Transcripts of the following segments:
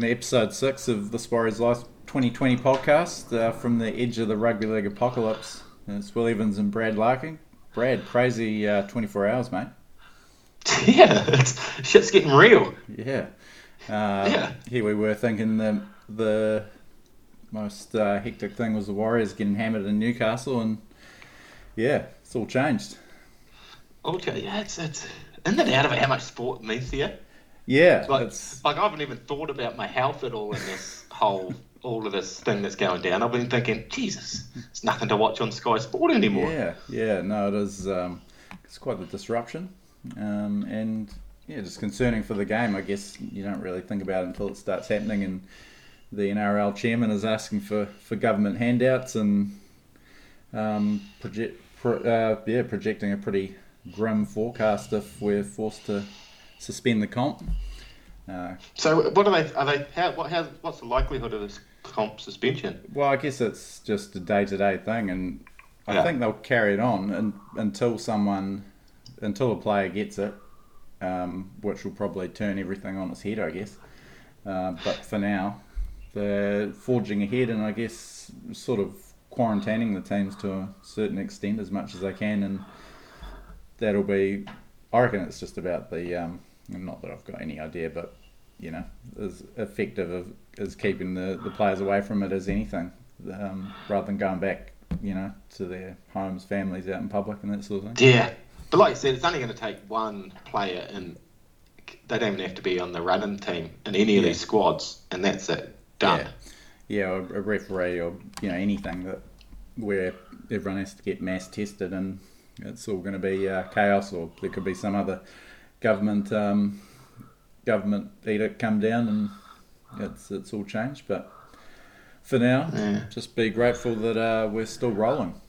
Welcome to episode six of the Warriors Life 2020 podcast uh, from the edge of the rugby league apocalypse. It's Will Evans and Brad Larkin. Brad, crazy uh, 24 hours, mate. Yeah, it's, shit's getting real. Yeah. Uh, Yeah. Here we were thinking the the most uh, hectic thing was the Warriors getting hammered in Newcastle, and yeah, it's all changed. Okay, yeah, it's, it's in and out of it how much sport means to you. Yeah, Like, like I haven't even thought about my health at all in this whole, all of this thing that's going down. I've been thinking, Jesus, it's nothing to watch on Sky Sport anymore. yeah, yeah. No, it is. Um, it's quite the disruption, um, and yeah, just concerning for the game. I guess you don't really think about it until it starts happening, and the NRL chairman is asking for, for government handouts and um, project, pro, uh, yeah, projecting a pretty grim forecast if we're forced to suspend the comp. Uh, So, what are they? Are they? How? What? How? What's the likelihood of this comp suspension? Well, I guess it's just a day to day thing, and I Yeah. think they'll carry it on un until someone, until a player gets it, um, which will probably turn everything on its head, I guess. Uh, but for now, they're forging ahead, and I guess sort of quarantining the teams to a certain extent as much as they can, and that'll be. I reckon it's just about the. Um, not that I've got any idea, but you know, as effective of, as keeping the, the players away from it as anything, um, rather than going back, you know, to their homes, families out in public and that sort of thing. Yeah, but like you said, it's only going to take one player, and they don't even have to be on the running team in any of Yeah. these squads, and that's it. Done. Yeah, or a referee or you know anything that where everyone has to get mass tested and it's all going to be uh, chaos, or there could be some other government um, government edict come down and it's it's all changed. But for now, Yeah. just be grateful that uh, we're still rolling.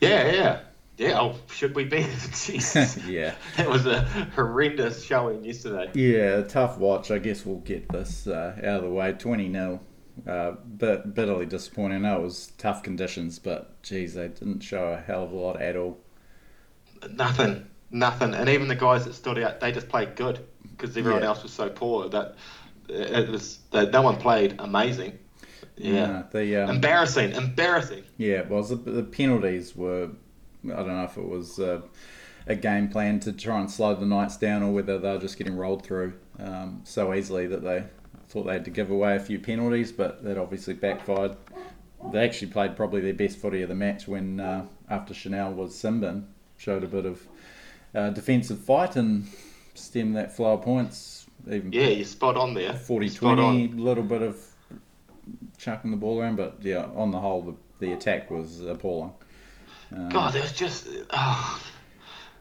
Yeah, yeah. Yeah, oh, should we be? Jesus. yeah. that was a horrendous showing yesterday. Yeah, tough watch. I guess we'll get this uh, out of the way. 20 0. Uh, bit, bitterly disappointing. I know it was tough conditions, but geez, they didn't show a hell of a lot at all. Nothing, nothing. And even the guys that stood out, they just played good because everyone Yeah. else was so poor that it was that no one played amazing. Yeah. Uh, the, um, Embarrassing, embarrassing. yeah, it was the, the penalties were. I don't know if it was uh, a game plan to try and slow the Knights down or whether they were just getting rolled through um, so easily that they thought they had to give away a few penalties, but that obviously backfired. They actually played probably their best footy of the match when, uh, after Chanel was sin-binned, showed a bit of uh, defensive fight and stem that flow of points. Even Yeah, you're spot on there. 40 Spot 20, little bit of chucking the ball around, but yeah, on the whole, the, the attack was appalling. Um, God, there was just oh,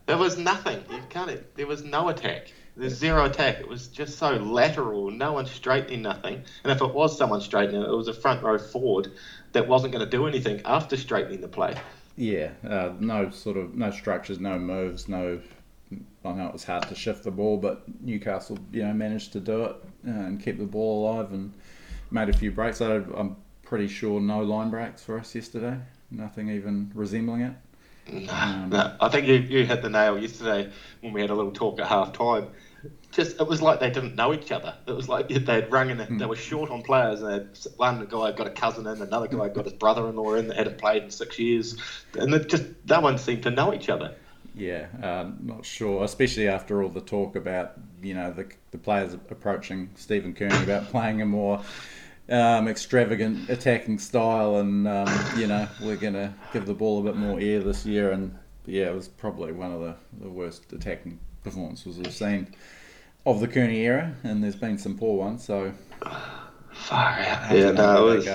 there was nothing. You can't. There was no attack. There's zero attack. It was just so lateral. No one straightening nothing. And if it was someone straightening it, it was a front row forward that wasn't going to do anything after straightening the play. Yeah, uh, no sort of no structures, no moves, no. I know it was hard to shift the ball, but Newcastle, you know, managed to do it uh, and keep the ball alive and made a few breaks. I, I'm pretty sure no line breaks for us yesterday. Nothing even resembling it. No, Um, no, I think you, you hit the nail yesterday when we had a little talk at half time. Just it was like they didn't know each other. It was like they'd rung in. They were short on players. And one guy got a cousin in, another guy got his brother-in-law in that hadn't played in six years, and it just no one seemed to know each other. Yeah, uh, not sure, especially after all the talk about you know the the players approaching Stephen Kearney about playing a more um, extravagant attacking style, and um, you know we're gonna give the ball a bit more air this year, and yeah, it was probably one of the, the worst attacking performances we've seen of the Kearney era, and there's been some poor ones, so Far out. Yeah, no, it they was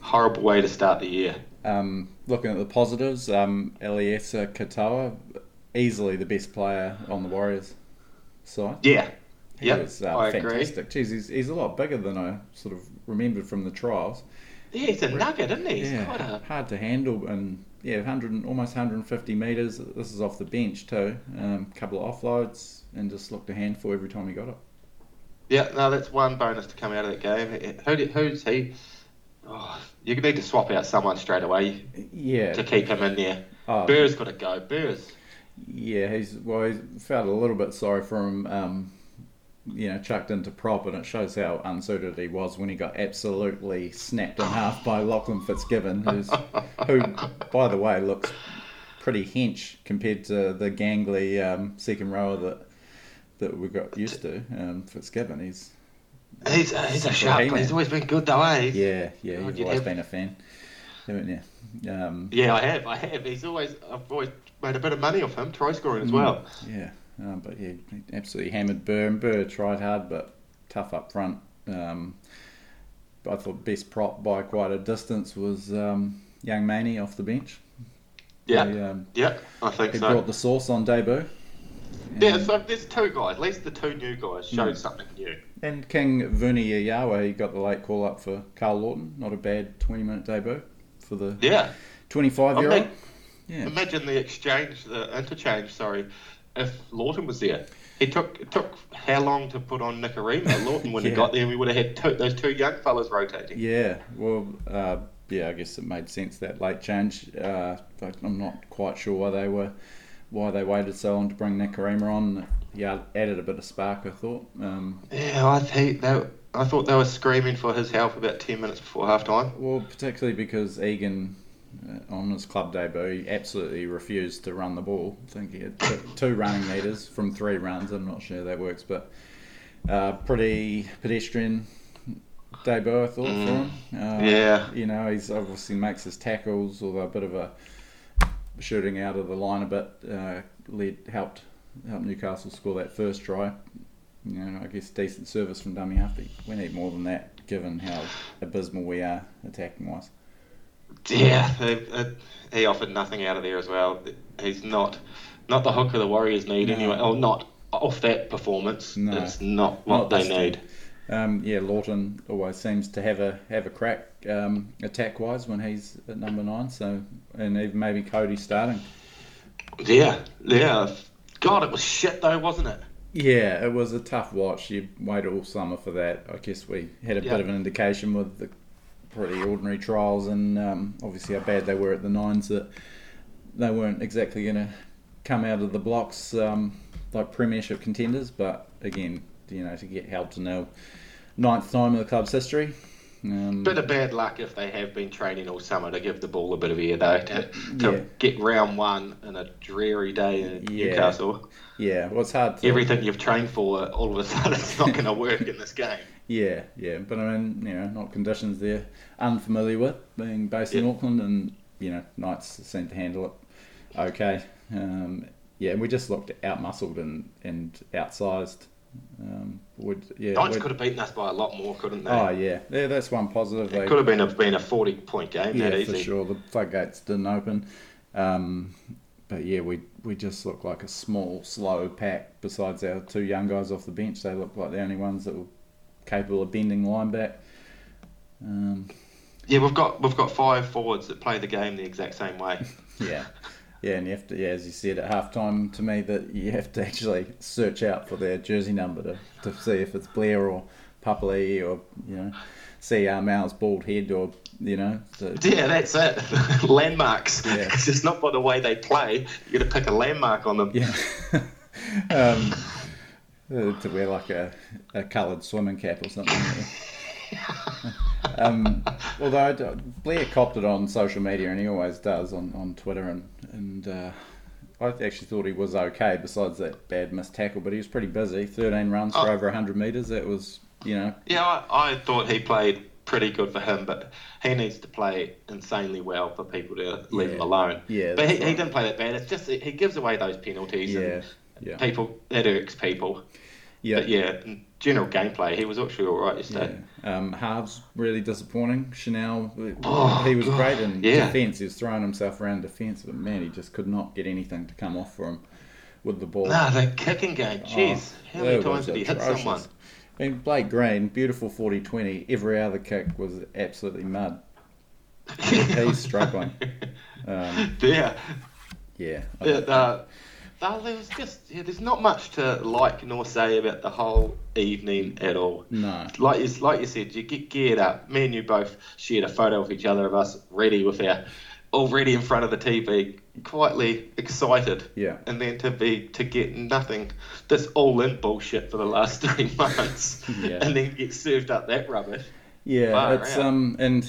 horrible way to start the year. Um, looking at the positives, um, Eliesa Katoa, easily the best player on the Warriors side. Yeah, He Yep, was uh, I agree. fantastic. Jeez, he's, he's a lot bigger than I sort of remembered from the trials. yeah, he's a nugget, isn't he? He's yeah, quite a hard to handle and yeah, 100 and- almost 150 meters. This is off the bench too. A um, couple of offloads and just looked a handful every time he got it. Yeah, no, that's one bonus to come out of that game. Who, did- who's he? Oh, you need to swap out someone straight away Yeah, to keep him in there. oh, Burr's got to go. Burr's. yeah. He's well. He felt a little bit sorry for him. Um, you know, chucked into prop, and it shows how unsuited he was when he got absolutely snapped in half by Lachlan Fitzgibbon, who's who, by the way, looks pretty hench compared to the gangly um, second rower that that we got used to. Um, Fitzgibbon, he's He's, uh, he's a sharp player. He's always been good though, eh? yeah, yeah, Oh, you've always have- been a fan, haven't you? Um, Yeah, I have. I have. He's always. I've always made a bit of money off him, try scoring Mm. as well. Yeah, um, but yeah, he absolutely hammered Burr. And Burr tried hard, but tough up front. Um, I thought best prop by quite a distance was um, young Maney off the bench. Yeah, He, um, yeah, I think he so. brought the sauce on debut. Yeah, so there's two guys. At least the two new guys showed Mm. something new. And King Vuni Yawa, he got the late call up for Karl Lawton. Not a bad 20 minute debut for the Yeah. 25 year old. Yeah. Imagine the exchange, the interchange. Sorry, if Lawton was there, it took it took how long to put on Nikorima? Lawton when he got there, we would have had two, those two young fellas rotating. Yeah, well, uh, yeah, I guess it made sense that late change. Uh, I'm not quite sure why they were, why they waited so long to bring Nikorima on. Yeah, added a bit of spark, I thought. Um, Yeah, I think they, I thought they were screaming for his help about ten minutes before half time. well, particularly because Egan, on his club debut, he absolutely refused to run the ball. I think he had two, two running meters from three runs. I'm not sure that works, but uh, pretty pedestrian debut, I thought, for him. Uh, Yeah. You know, he's obviously makes his tackles, although a bit of a shooting out of the line a bit uh, led helped helped Newcastle score that first try. You know, I guess decent service from dummy half. but We need more than that, given how abysmal we are attacking wise. Yeah, they, uh, he offered nothing out of there as well. He's not not the hooker the Warriors need No. anyway. Or not off that performance. No. It's not what Not they need. Um, yeah, Lawton always seems to have a have a crack um, attack wise when he's at number nine. So and even maybe Kodi starting. Yeah, yeah. God, it was shit though, wasn't it? Yeah, it was a tough watch. You waited all summer for that. I guess we had a bit of an indication with the pretty ordinary trials and um, obviously how bad they were at the nines that they weren't exactly going to come out of the blocks um, like premiership contenders. But again, you know, to get held to nil, ninth time in the club's history. Um, Bit of bad luck if they have been training all summer to give the ball a bit of air though. To, to Yeah. get round one in a dreary day in Yeah. Newcastle. yeah, well, it's hard to Everything you've trained for, all of a sudden, it's not going to work in this game. Yeah, yeah, but I mean, you know, not conditions they're unfamiliar with, being based in Auckland, and you know, Knights seem to handle it okay. Um, yeah, we just looked outmuscled and and outsized. Um, would yeah, Knights could have beaten us by a lot more, couldn't they? oh yeah, yeah, that's one positive. It could have been a been a forty point game yeah, that for easy. sure. The floodgates didn't open, um, but yeah, we we just looked like a small, slow pack. Besides our two young guys off the bench, they looked like the only ones that were capable of bending line back. Um, Yeah, we've got we've got five forwards that play the game the exact same way. Yeah. Yeah, and you have to, yeah, as you said at halftime to me, that you have to actually search out for their jersey number to, to see if it's Blair or Papali or, you know, see our Armau's bald head or, you know. So, Yeah, that's it. Landmarks. Yeah. It's just not by the way they play. You got to pick a landmark on them. yeah. um, uh, to wear like a, a coloured swimming cap or something. um, although I Blair copped it on social media, and he always does on, on Twitter, and and uh, I actually thought he was okay. Besides that bad missed tackle, but he was pretty busy. Thirteen runs for Oh. over hundred meters. That was you know Yeah, I, I thought he played pretty good for him, but he needs to play insanely well for people to leave Yeah. him alone. Yeah, but he, that's he right. didn't play that bad. It's just he gives away those penalties. yeah and yeah people that irks people. yeah. But yeah, general gameplay, he was actually all right yesterday. Yeah. Um, halves really disappointing. Chanel, Oh, he was God. great in Yeah. defence. He was throwing himself around defence, but man, he just could not get anything to come off for him with the ball. Nah, the kicking game. Jeez, how many Oh, times did he hit atrocious. someone? I mean, Blake Green, beautiful 40-20. Every other kick was absolutely mud. He's struggling. Um, yeah, yeah. Yeah, uh, uh, there was just yeah, there's not much to like nor say about the whole evening at all. no. Like you, like you said, you get geared up. Me and you both shared a photo of each other of us ready with our already in front of the TV, quietly excited, Yeah. and then to be to get nothing, this all-in bullshit for the last three months, Yeah. and then get served up that rubbish. Yeah, Far it's out. um and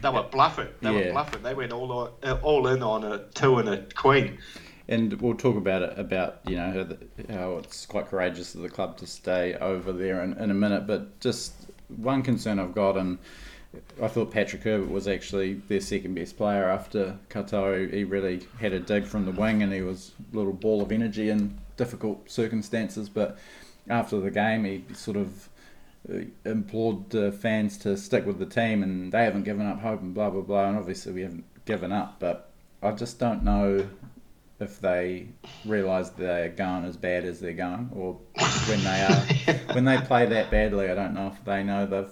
They were bluffing. They Yeah. were bluffing. They went all on, all in on a two and a queen. And we'll talk about it about you know how, it's quite courageous of the club to stay over there in, in a minute. But just one concern I've got, and I thought Patrick Herbert was actually their second best player after Katoa. He really had a dig from the wing, and he was a little ball of energy in difficult circumstances. But after the game, he sort of uh, implored the fans to stick with the team, and they haven't given up hope, and blah blah blah. And obviously, we haven't given up, but I just don't know if they realise they're going as bad as they're going, or when they are when they play that badly. I don't know if they know they've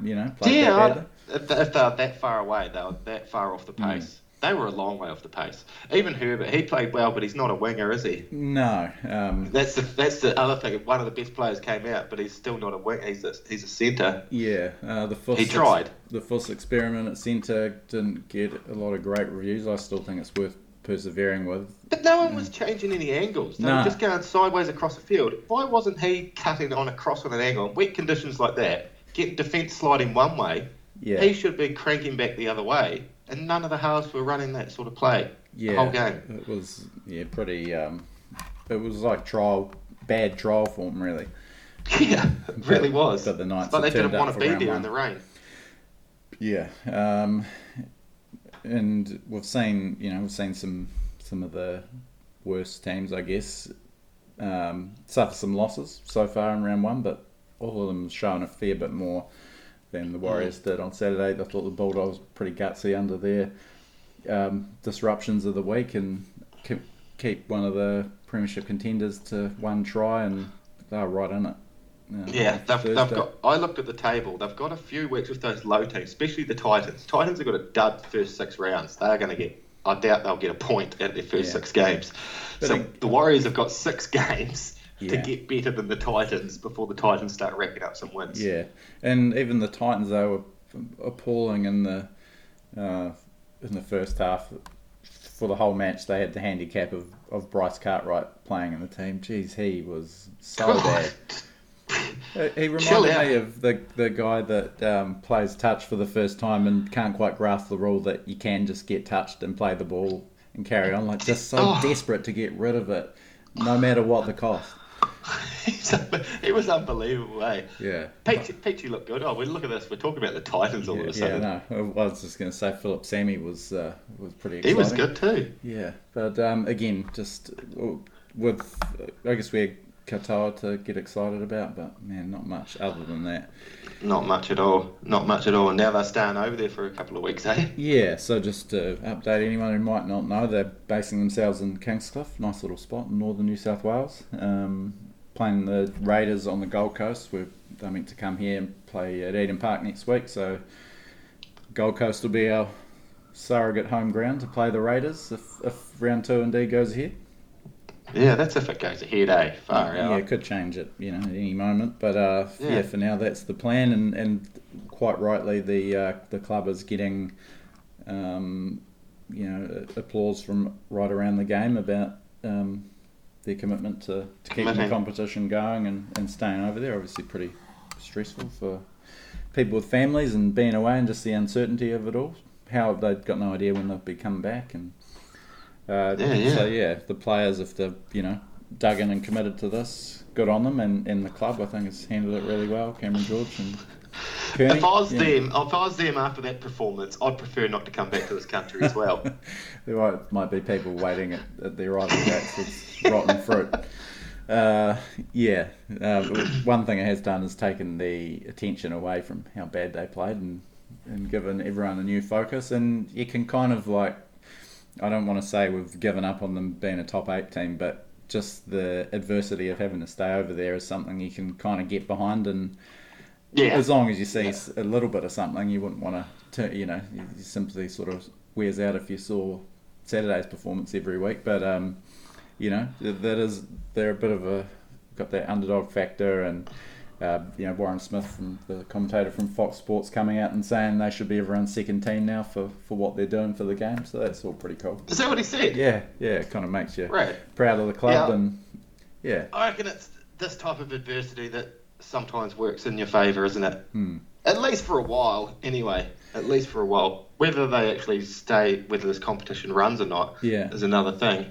you know played Yeah, that badly. if they- they're that far away, they were that far off the Hmm. pace. They were a long way off the pace. Even Herbert, he played well, but he's not a winger, is he? No, um, That's the that's the other thing. One of the best players came out, but he's still not a winger. He's a he's a centre. yeah, uh, the Fuss He tried. the Fuss experiment at centre didn't get a lot of great reviews. I still think it's worth persevering with. But no one was changing any angles. They Nah. were just going sideways across the field. Why wasn't he cutting on a cross on an angle in weak conditions like that? Get defence sliding one way. Yeah, He should be cranking back the other way. And none of the halves were running that sort of play. yeah, whole game. It was yeah pretty. Um, it was like trial bad trial form really. Yeah, it really was. But the Knights But they didn't want to be there in the rain. Yeah, um, and we've seen you know we've seen some some of the worst teams I guess um, suffer some losses so far in round one, but all of them have shown a fair bit more than the Warriors did on Saturday. I thought the Bulldogs were pretty gutsy under their um, disruptions of the week and keep, keep one of the premiership contenders to one try, and they're right in it. Yeah, they've, they've got. I looked at the table. They've got a few weeks with those low teams, especially the Titans. Titans have got a dud first six rounds. They're going to get. I doubt they'll get a point at their first Yeah. six games. But so it- the Warriors have got six games to get better than the Titans before the Titans start racking up some wins. Yeah, and even the Titans they were appalling in the uh, in the first half. For the whole match, they had the handicap of, of Bryce Cartwright playing in the team. Jeez, he was so bad. He Chill reminded out. me of the the guy that um, plays touch for the first time and can't quite grasp the rule that you can just get touched and play the ball and carry on. Like just so Oh. desperate to get rid of it, no matter what the cost. it was unbelievable, eh? Yeah. Peachy, Peachy looked good. Oh, we look at this. We're talking about the Titans all Yeah, of a sudden. yeah, no. I was just going to say Philip Sami was uh, was pretty He was good too. Yeah, but um, again, just with I guess we Katoa to get excited about, but man, not much other than that. Not much at all. Not much at all. And now they're staying over there for a couple of weeks, eh? Yeah, so just to update anyone who might not know, they're basing themselves in Kingscliff, nice little spot in northern New South Wales. Um, playing the Raiders on the Gold Coast. We're they're meant to come here and play at Eden Park next week, so Gold Coast will be our surrogate home ground to play the Raiders if, if round two indeed goes ahead. Yeah, that's if it goes ahead, eh? Far yeah, out. it could change it, you know, at any moment. But uh, yeah. Yeah. for now that's the plan, and, and quite rightly, the uh, the club is getting, um, you know, applause from right around the game about um, their commitment to, to keeping the competition going and, and staying over there. Obviously, pretty stressful for people with families and being away and just the uncertainty of it all. How they've got no idea when they'll be coming back and. Uh, Yeah, yeah. So yeah, the players, if they've you know dug in and committed to this, good on them, and, and the club I think has handled it really well. Cameron George and Kearney. If I was yeah. them, if I was them after that performance, I'd prefer not to come back to this country as well. there might, might be people waiting at, at their arrival gates with rotten fruit. Uh, yeah, uh, one thing it has done is taken the attention away from how bad they played and, and given everyone a new focus. And you can kind of like, I don't want to say we've given up on them being a top eight team, but just the adversity of having to stay over there is something you can kind of get behind. And Yeah. as long as you see Yeah. a little bit of something, you wouldn't want to, you know, you simply sort of wears out if you saw Saturday's performance every week. But um, you know, that is they're a bit of a got that underdog factor, and uh, you know Warren Smith, from the commentator from Fox Sports, coming out and saying they should be everyone's second team now for, for what they're doing for the game. So that's all pretty cool. Is that what he said? Yeah, yeah, it kind of makes you Right. proud of the club Yeah. and yeah, I reckon it's this type of adversity that sometimes works in your favour, isn't it? Hmm. At least for a while, anyway. At least for a while. Whether they actually stay, whether this competition runs or not, Yeah. is another thing.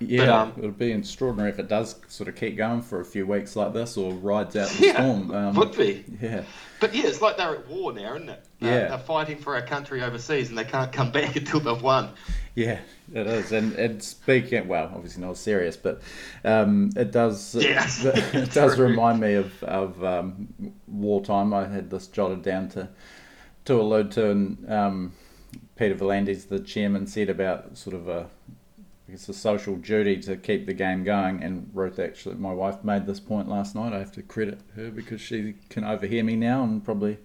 Yeah. um, it would be extraordinary if it does sort of keep going for a few weeks like this or rides out the Yeah, storm. Um, would be. yeah, But yeah, it's like they're at war now, isn't it? Uh, Yeah. they're fighting for a country overseas and they can't come back until they've won. Yeah, it is, and and speaking well, obviously not serious, but um, it does. Yeah, it does remind me of of um, wartime. I had this jotted down to to allude to, and um, Peter V'landys, the chairman, said about sort of a. I guess a social duty to keep the game going, and Ruth actually, my wife made this point last night. I have to credit her because she can overhear me now and probably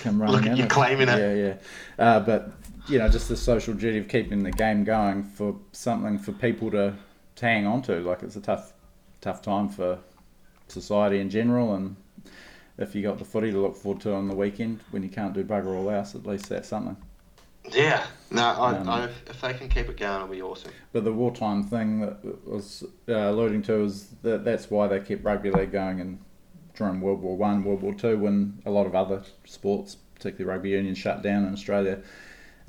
come running Look at in. you claiming it. Yeah, yeah. Uh, but you know, just the social duty of keeping the game going for something for people to, to hang on to. Like it's a tough, tough time for society in general, and if you got the footy to look forward to on the weekend when you can't do bugger all else, at least that's something. Yeah. No, I, Um, I, if they can keep it going, it'll be awesome. But the wartime thing that was uh, alluding to is that that's why they kept rugby league going and during World War One, World War Two, when a lot of other sports, particularly rugby union, shut down in Australia,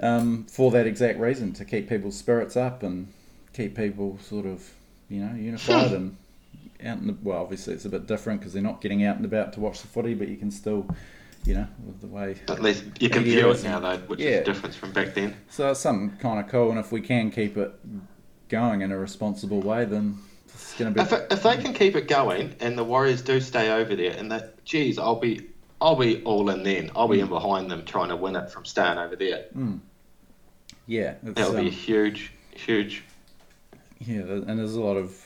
um, for that exact reason to keep people's spirits up and keep people sort of you know unified and out. In the, well, obviously it's a bit different because they're not getting out and about to watch the footy, but you can still, you know, with the way At least you can view it now, though, which yeah. is the difference from back then. So it's something kind of cool, and if we can keep it going in a responsible way, then it's going to If, be. if they can keep it going and the Warriors do stay over there, and that, geez, I'll be, I'll be all in then. I'll be in behind them trying to win it from staying over there. Yeah, That'll be um, huge, huge. yeah, and there's a lot of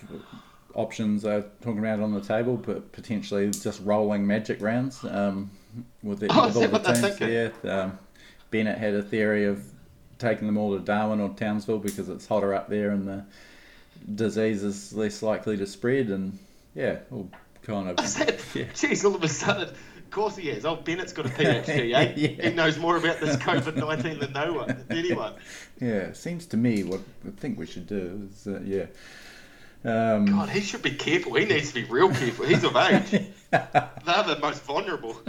options they're talking about on the table, but potentially just rolling magic rounds um, with, the, Oh, with all the teams. Yeah, um, Bennett had a theory of taking them all to Darwin or Townsville because it's hotter up there and the disease is less likely to spread, and yeah, all kind of that, yeah. Jeez, all of a sudden, of course he is. Oh, Bennett's got a PhD, eh? Yeah. He knows more about this COVID 19 than no one, than anyone. Yeah, seems to me what I think we should do is, uh, yeah. Um, God, he should be careful. He needs to be real careful. He's of age. They're the most vulnerable.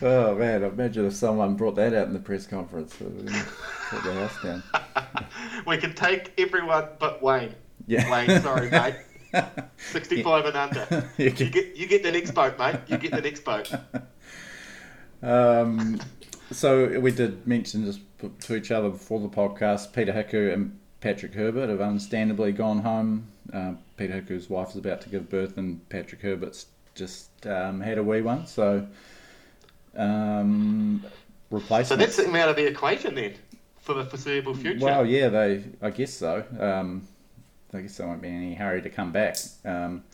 Oh man, imagine if someone brought that out in the press conference. Put the house down. we can take everyone but Wayne. Yeah. Wayne, sorry, mate. 65 and under. You You get, you get the next boat, mate. You get the next boat. Um, so we did mention just to each other before the podcast. Peta Hiku and Patrick Herbert have understandably gone home. Um, Peta Hiku's wife is about to give birth, and Patrick Herbert's just um, had a wee one. So um, So that's him out of the equation then for the foreseeable future. Well, yeah, they. I guess so. Um, I guess they won't be in any hurry to come back. Um,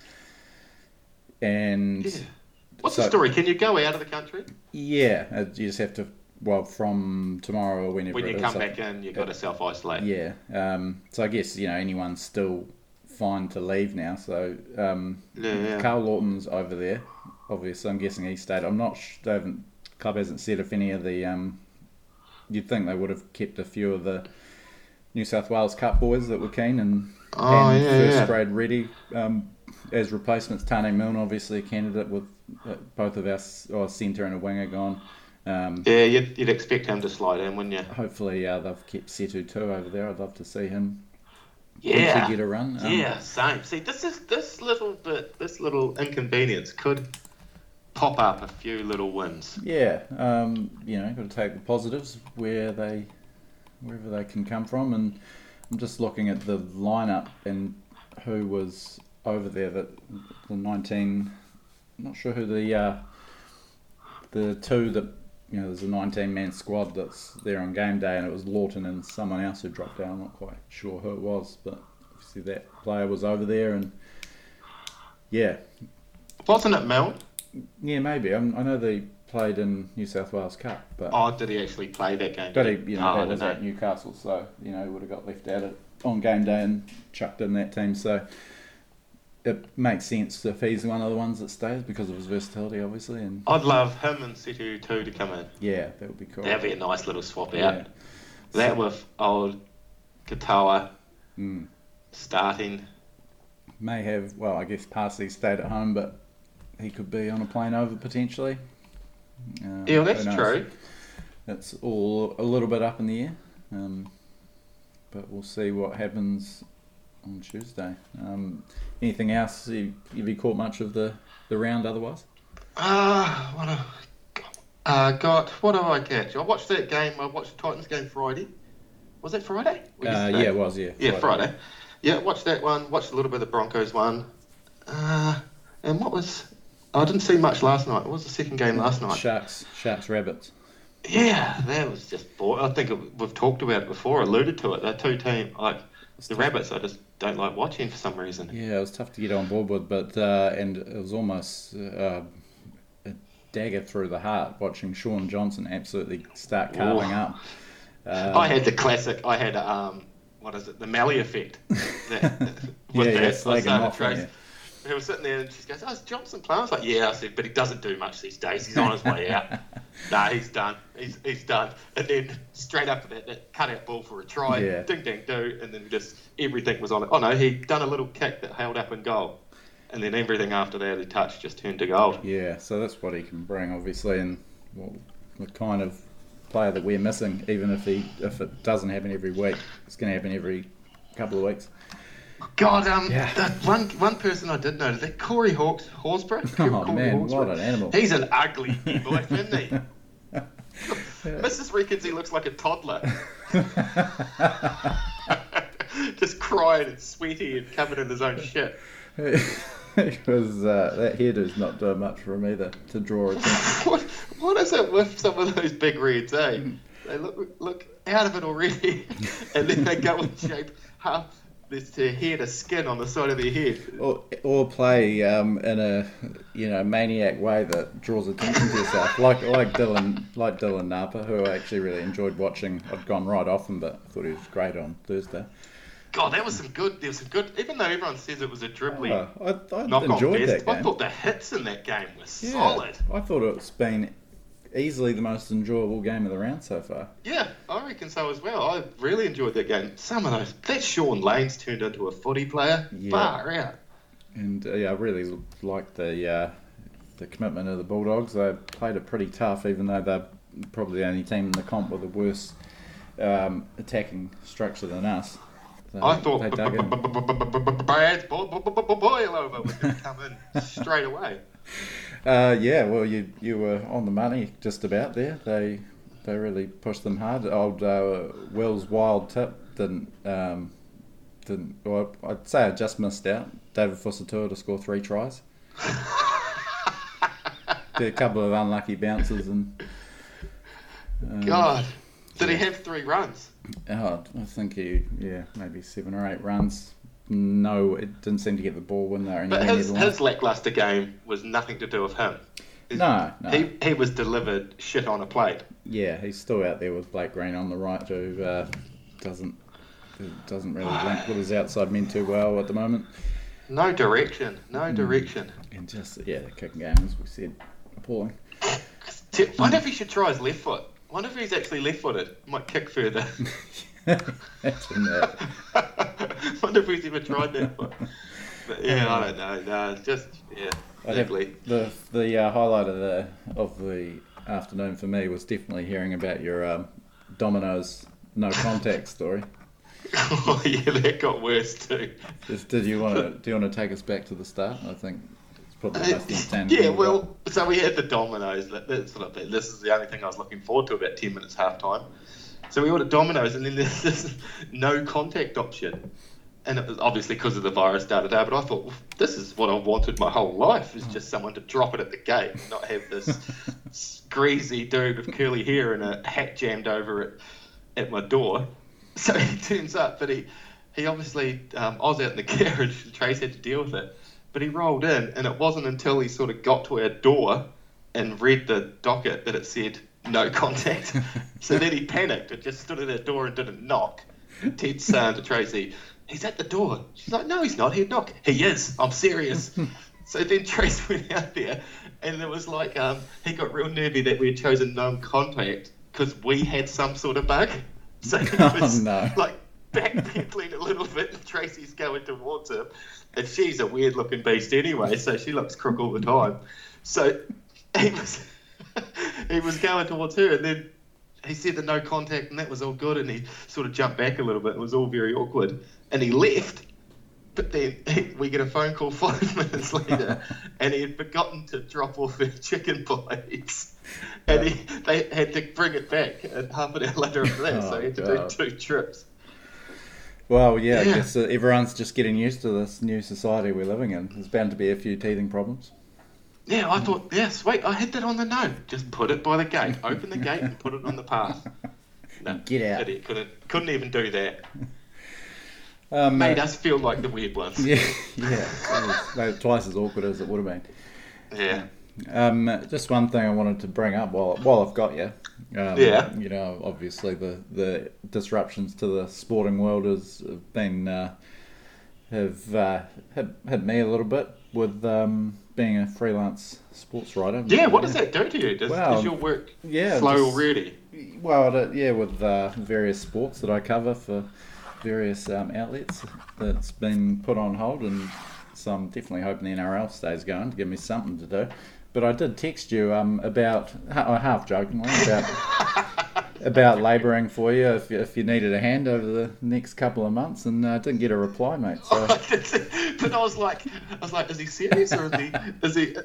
and Yeah. What's So- the story? Can you go out of the country? yeah, uh, you just have to. Well, from tomorrow or whenever When you is, come I- back in, you've got to self isolate. Yeah. Um, so I guess you know anyone's still fine to leave now. So um, Yeah, yeah. Karl Lawton's over there. Obviously, I'm guessing he stayed. I'm not. Sh- they haven't. Club hasn't said if any of the. Um, you'd think they would have kept a few of the New South Wales Cup boys that were keen and, Oh, and yeah, first grade ready um, as replacements. Taane Milne, obviously a candidate with uh, both of us, or centre and a winger gone. Um, Yeah, you'd, you'd expect him to slide in, wouldn't you? Hopefully, uh, they've kept Setu Tu over there. I'd love to see him Yeah. potentially get a run. Um, Yeah, same. See, this is this little bit, this little inconvenience could pop up a few little wins. Yeah, um, you know, got to take the positives where they, wherever they can come from, and I'm just looking at the lineup and who was over there. That the 19, not sure who the uh, the two that you know, there's a 19 man squad that's there on game day, and it was Lawton and someone else who dropped out. I'm not quite sure who it was, but obviously that player was over there, and yeah, Wasn't it Mel? yeah, maybe. i I know they played in New South Wales Cup, but Oh, did he actually play that game? but he, you know, Oh, that was don't at. Newcastle, so you know, he would have got left out on game day and chucked in that team. So it makes sense if he's one of the ones that stays because of his versatility, obviously. And I'd love him and Setu Tu to come in. yeah, that would be cool. That'd be a nice little swap out. Yeah. That with old Katoa Mm. starting. May have, well, I guess Parsley stayed at home, but he could be on a plane over potentially. Uh, Yeah, that's true. That's all a little bit up in the air, um, but we'll see what happens on Tuesday. Um, anything else? Have you, caught much of the, the round otherwise? Ah, what a. Uh, got what did I catch? I watched that game. I watched the Titans game Friday. Was it Friday? Uh, yeah, it was, yeah. Yeah, Friday. Yeah, watched that one. Watched a little bit of the Broncos one. Uh, and what was? I didn't see much last night. What was the second game last night? Sharks, Sharks, Rabbits. Yeah, that was just boring. I think it, we've talked about it before, alluded to it. They're two team like the Rabbits. I just don't like watching for some reason. Yeah, it was tough to get on board with, but uh, and it was almost uh, a dagger through the heart watching Shaun Johnson absolutely start carving Ooh. up. Uh, I had the classic. I had um, what is it? The Melly effect. That, with Yeah, yeah. I started Trace- He was sitting there and she goes, "Oh, is Johnson playing?" I was like, "Yeah." I said, "But he doesn't do much these days. He's on his way out." nah, he's done. He's he's done. And then straight after that, that cut out ball for a try. Yeah. Ding ding do, and then just everything was on it. Oh no, he'd done a little kick that held up in goal, and then everything after that he touched just turned to gold. Yeah, so that's what he can bring, obviously, and well, the kind of player that we're missing. Even if he if it doesn't happen every week, it's going to happen every couple of weeks. God, um, Yeah. that one one person I did notice that Corey Hawks Horsburgh. Oh Corey man, Horsburgh. what an animal! He's an ugly boy, isn't he? Mrs. reckons he looks like a toddler. Just crying and sweaty and covered in his own shit. Because uh, that hairdo's not doing much for him either to draw attention. What, what is it with some of those big reds, eh? They look look out of it already, and then they go and shape half this their head, a skin on the side of their head. Or, or play um, in a you know maniac way that draws attention to yourself, like like Dylan like Dylan Napa, who I actually really enjoyed watching. I'd gone right off him, but I thought he was great on Thursday. God, that was some good. There was some good. Even though everyone says it was a dribbling Oh, I, I enjoyed fest, that I thought the hits in that game were Yeah, solid. I thought it's been easily the most enjoyable game of the round so far. Yeah, I reckon so as well. I really enjoyed that game. Some of those, that Shaun Lane's turned into a footy player. Yeah. Far out. And uh, yeah, I really liked the uh, the commitment of the Bulldogs. They played it pretty tough, even though they're probably the only team in the comp with a worse um, attacking structure than us. They- I thought they dug in. Brad's boil over was going to come in straight away. Uh, yeah, well, you you were on the money just about there. They they really pushed them hard. Old uh, Will's wild tip didn't um, didn't. Well, I'd say I just missed out. David Fusitu'a to score three tries. Did a couple of unlucky bounces and. um, God, did he have three runs? Oh, I think he yeah maybe seven or eight runs. No, it didn't seem to get the ball when they were But his, his lackluster game was nothing to do with him. No, no. He, he was delivered shit on a plate. Yeah, he's still out there with Blake Green on the right, who uh, doesn't doesn't really link with his outside men too well at the moment. No direction. Hmm. No direction. And just yeah, the kicking game, as we said, appalling. T- Wonder if he should try his left foot. I Wonder if he's actually left-footed. Might kick further. Imagine that. Wonder if he's ever tried that. But, but yeah, I don't know. No, just yeah, I ugly. the the uh, highlight of the of the afternoon for me was definitely hearing about your um, Domino's no contact story. oh yeah, that got worse too. Just, did you want to do you want to take us back to the start? I think it's probably most entertaining. yeah, well, so we had the Domino's. That, that's of this is the only thing I was looking forward to about ten minutes half time. So we ordered Domino's, and then there's this no contact option, and it was obviously because of the virus, da da da. But I thought well, this is what I wanted my whole life: is just someone to drop it at the gate, and not have this greasy dude with curly hair and a hat jammed over it at my door. So he turns up, but he he obviously um, I was out in the garage. Trace had to deal with it, but he rolled in, and it wasn't until he sort of got to our door and read the docket that it said no contact. so then he panicked and just stood at our door and didn't knock. Ted's saying to Tracy, he's at the door. She's like, no, he's not. He'd knock. He is. I'm serious. so then Trace went out there, and it was like um, he got real nervy that we had chosen non-contact because we had some sort of bug. So he Oh, was no. like backpedaling a little bit, and Tracy's going towards him, and she's a weird-looking beast anyway, so she looks crook all the time. So he was he was going towards her, and then he said the no contact, and that was all good. And he sort of jumped back a little bit. It was all very awkward, and he left. But then we get a phone call five minutes later, and he had forgotten to drop off her chicken pies, and he, they had to bring it back and half an hour later after that. so Oh, he had to God. do two trips. Well, yeah, I guess uh, everyone's just getting used to this new society we're living in. There's bound to be a few teething problems. Yeah, I thought, yeah, sweet. I had that on the note. Just put it by the gate. Open the gate and put it on the path. No, Get out. Idiot couldn't couldn't even do that. Um, Made uh, us feel like the weird ones. yeah, yeah, it was, like, twice as awkward as it would have been. Yeah. Um, just one thing I wanted to bring up while while I've got you. Um, Yeah. You know, obviously the the disruptions to the sporting world has been uh, have uh, hit, hit me a little bit with um, being a freelance sports writer. Yeah, what does that do to you? Does, Well, does your work yeah, flow just- already? Well, yeah, with uh, various sports that I cover for various um, outlets, that's been put on hold, and so I'm definitely hoping the NRL stays going to give me something to do. But I did text you um, about, ha- half jokingly, about about labouring for you if, you if you needed a hand over the next couple of months, and I uh, didn't get a reply, mate. So but I was like, I was like, is he serious or is he? Is he?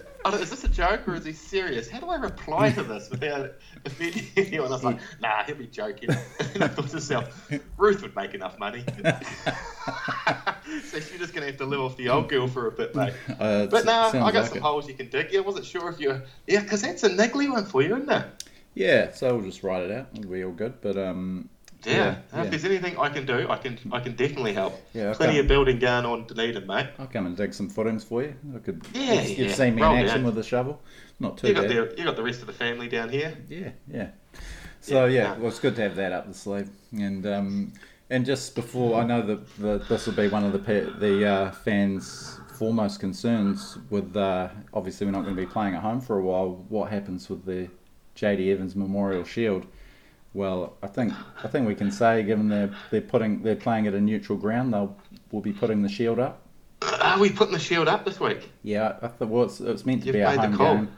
Is this a joke or is he serious? How do I reply to this without offending anyone? I was like, nah, he'll be joking. And I thought to myself, Ruth would make enough money, so she's just gonna have to live off the old girl for a bit, mate. uh, But no, sounds I got like some it. holes you can dig. Yeah, I wasn't sure if you. Yeah, because that's a niggly one for you, isn't it? Yeah, so we'll just write it out. It'll be all good. But um, Yeah. Yeah, If yeah. there's anything I can do, I can. I can definitely help. Yeah, okay. Plenty of building going on Dunedin, mate. I'll come and dig some footings for you. I could. Yeah, you've, you've seen me Roll in action down. with a shovel. Not too You got bad. the you got the rest of the family down here. Yeah, yeah. So yeah, Yeah. well, it's good to have that up the sleeve. And um, and just before, I know that the, this will be one of the the uh, fans' foremost concerns. With uh, obviously, we're not going to be playing at home for a while. What happens with the JD Evans Memorial Shield? Well, I think I think we can say, given they're they're putting they're playing at a neutral ground, they'll will be putting the shield up. Are we putting the shield up this week? Yeah, I thought well, it's, it's meant to You've be the home game.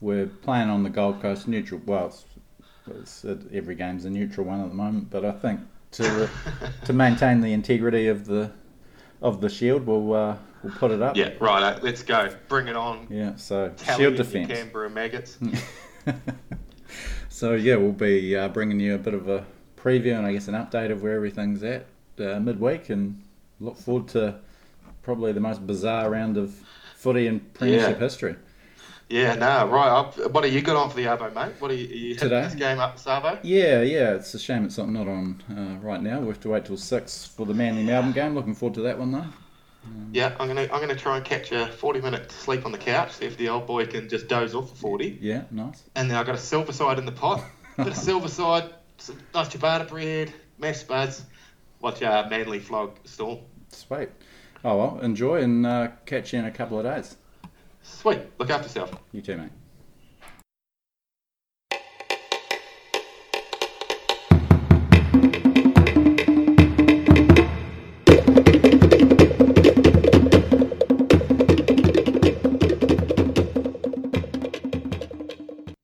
We're playing on the Gold Coast neutral. Well, it's, it's, it, every game's a neutral one at the moment, but I think to to maintain the integrity of the of the shield, we'll uh, we'll put it up. Yeah, right. Let's go. Bring it on. Yeah. So Tell shield defense. Canberra maggots. so yeah, we'll be uh, bringing you a bit of a preview and I guess an update of where everything's at uh, midweek, and look forward to probably the most bizarre round of footy in Premiership Yeah. history. Yeah, no, right. Up. What are you got on for the Arvo, mate? What are you, are you Today? this game up, Savo? Yeah, yeah, it's a shame it's not not on uh, right now. We have to wait till six for the Manly Melbourne game. Looking forward to that one though. Yeah, I'm gonna I'm gonna try and catch a 40 minute sleep on the couch. See if the old boy can just doze off for 40. Yeah, nice. And then I got a silver side in the pot. Bit of silver side, some nice ciabatta bread, mashed spuds. Watch uh, Manly flog storm. Sweet. Oh well, enjoy and uh, catch you in a couple of days. Sweet. Look after yourself. You too, mate.